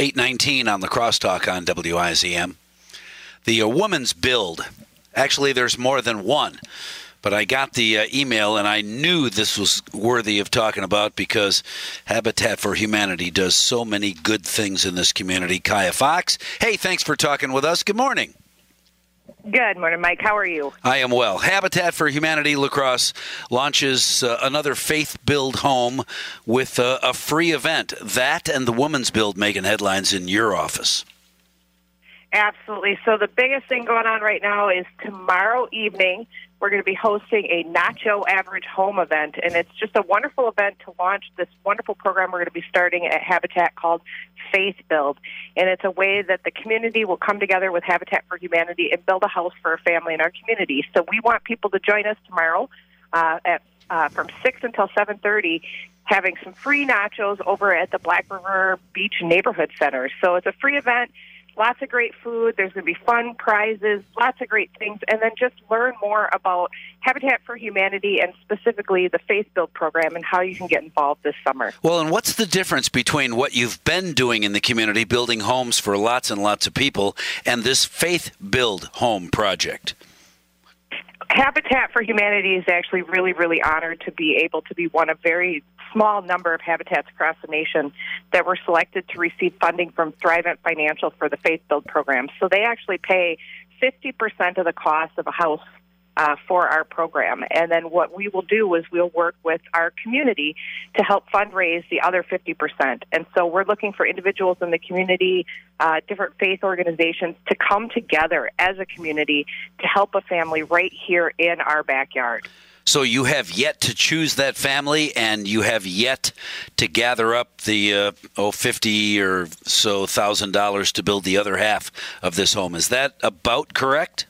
819 on the crosstalk on WIZM. The uh, woman's build. Actually, there's more than one. But I got the uh, email and I knew this was worthy of talking about because Habitat for Humanity does so many good things in this community. Kahya Fox, hey, thanks for talking with us. Good morning. Good morning, Mike. How are you? I am well. Habitat for Humanity La Crosse launches uh, another faith build home with uh, a free event. That and the Woman's Build making headlines in your office. Absolutely. So, the biggest thing going on right now is tomorrow evening, we're going to be hosting a Nacho Average Home event. And it's just a wonderful event to launch this wonderful program we're going to be starting at Habitat called Faith Build. And it's a way that the community will come together with Habitat for Humanity and build a house for a family in our community. So, we want people to join us tomorrow uh, at uh, from 6 until 7.30 having some free nachos over at the Black River Beach Neighborhood Center. So it's a free event lots of great food. There's going to be fun prizes, lots of great things, and then just learn more about Habitat for Humanity and specifically the Faith Build program and how you can get involved this summer. Well, and what's the difference between what you've been doing in the community, building homes for lots and lots of people, and this Faith Build Home project? Habitat for Humanity is actually really, really honored to be able to be one of very small number of habitats across the nation that were selected to receive funding from Thrivent Financial for the Faith Build program. So they actually pay 50% of the cost of a house uh, for our program. And then what we will do is we'll work with our community to help fundraise the other 50%. And so we're looking for individuals in the community, uh, different faith organizations to come together as a community to help a family right here in our backyard. So you have yet to choose that family, and you have yet to gather up the uh, oh fifty or so thousand dollars to build the other half of this home. Is that about correct?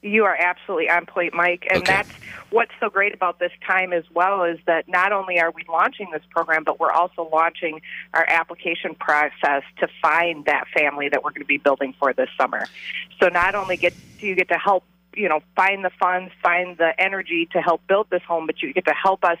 You are absolutely on point, Mike. And Okay. that's what's so great about this time as well is that not only are we launching this program, but we're also launching our application process to find that family that we're going to be building for this summer. So not only get do you get to help, you know, find the funds, find the energy to help build this home, but you get to help us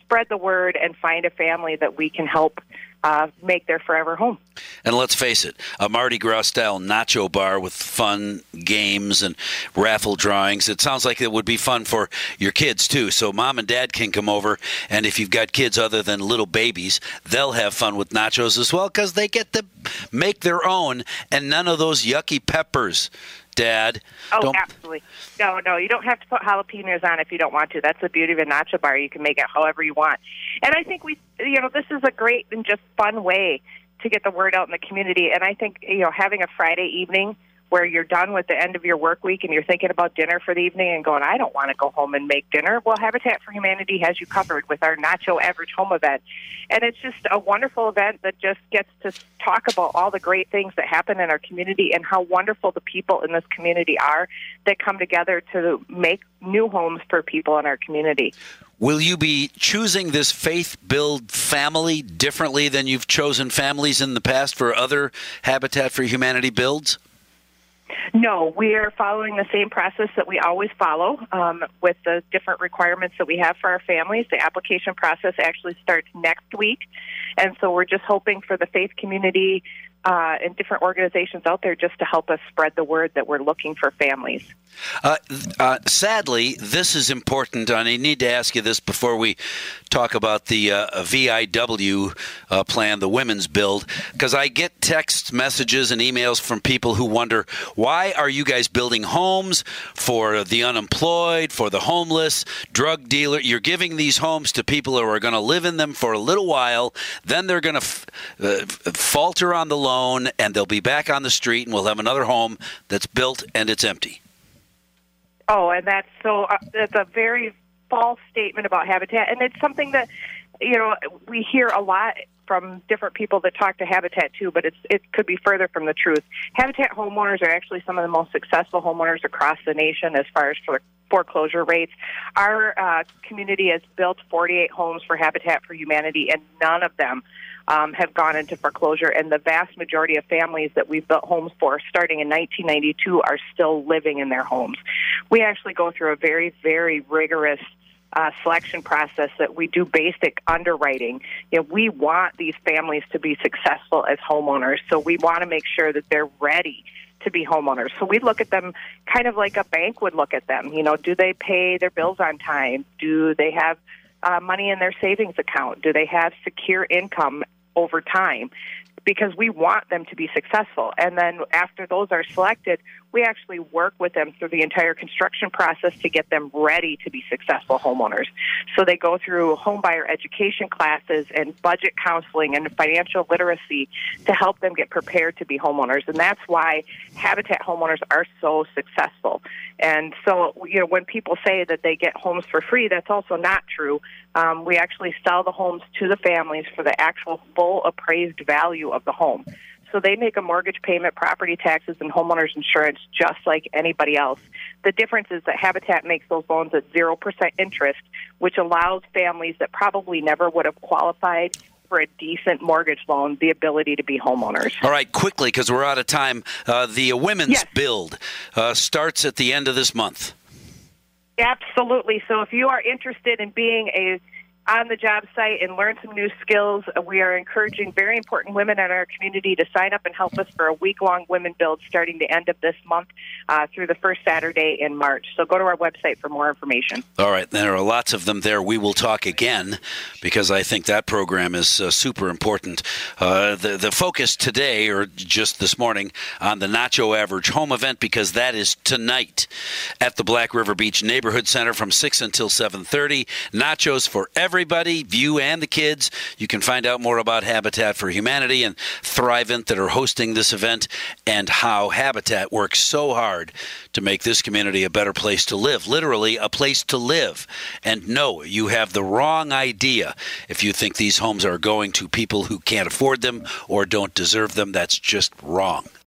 spread the word and find a family that we can help uh, make their forever home. And let's face it, a Mardi Gras style nacho bar with fun games and raffle drawings. It sounds like it would be fun for your kids too. So mom and dad can come over, and if you've got kids other than little babies, they'll have fun with nachos as well because they get to make their own and none of those yucky peppers. Dad, Oh, don't absolutely. No, no, you don't have to put jalapenos on if you don't want to. That's the beauty of a nacho bar. You can make it however you want. And I think we, you know, this is a great and just fun way to get the word out in the community. And I think, you know, having a Friday evening where you're done with the end of your work week and you're thinking about dinner for the evening and going, I don't want to go home and make dinner. Well, Habitat for Humanity has you covered with our Nacho Average Home event. And it's just a wonderful event that just gets to talk about all the great things that happen in our community and how wonderful the people in this community are that come together to make new homes for people in our community. Will you be choosing this faith build family differently than you've chosen families in the past for other Habitat for Humanity builds? No, we are following the same process that we always follow um, with the different requirements that we have for our families. The application process actually starts next week. And so we're just hoping for the faith community uh, and different organizations out there just to help us spread the word that we're looking for families. Uh, uh, sadly, this is important, and I need to ask you this before we talk about the uh, VIW uh, plan, the women's build, because I get text messages and emails from people who wonder why are you guys building homes for the unemployed, for the homeless, drug dealer? You're giving these homes to people who are going to live in them for a little while, then they're going to f- uh, falter on the loan, and they'll be back on the street, and we'll have another home that's built and it's empty. Oh, and that's so. Uh, that's a very false statement about habitat, and it's something that you know we hear a lot from different people that talk to Habitat too. But it's it could be further from the truth. Habitat homeowners are actually some of the most successful homeowners across the nation as far as for foreclosure rates. Our uh, community has built 48 homes for Habitat for Humanity, and none of them um, have gone into foreclosure. And the vast majority of families that we've built homes for, starting in 1992, are still living in their homes. We actually go through a very, very rigorous uh, selection process that we do basic underwriting. You know, we want these families to be successful as homeowners, so we want to make sure that they're ready to be homeowners. So we look at them kind of like a bank would look at them. You know, do they pay their bills on time? Do they have uh, money in their savings account? Do they have secure income over time? Because we want them to be successful. And then after those are selected, we actually work with them through the entire construction process to get them ready to be successful homeowners. So they go through homebuyer education classes and budget counseling and financial literacy to help them get prepared to be homeowners. And that's why Habitat homeowners are so successful. And so, you know, when people say that they get homes for free, that's also not true. Um, we actually sell the homes to the families for the actual full appraised value of the home. So they make a mortgage payment, property taxes, and homeowners insurance just like anybody else. The difference is that Habitat makes those loans at 0% interest, which allows families that probably never would have qualified for a decent mortgage loan the ability to be homeowners. All right, quickly, because we're out of time. Uh, the women's yes. build uh, starts at the end of this month. Absolutely. So if you are interested in being a on the job site and learn some new skills. We are encouraging very important women in our community to sign up and help us for a week long women build starting the end of this month uh, through the first Saturday in March. So go to our website for more information. All right, there are lots of them there. We will talk again because I think that program is uh, super important. Uh, the, the focus today, or just this morning, on the Nacho Average Home event because that is tonight at the Black River Beach Neighborhood Center from 6 until 7.30. Nachos for every everybody, you and the kids. You can find out more about Habitat for Humanity and Thrivent that are hosting this event and how Habitat works so hard to make this community a better place to live, literally a place to live. And no, you have the wrong idea if you think these homes are going to people who can't afford them or don't deserve them. That's just wrong.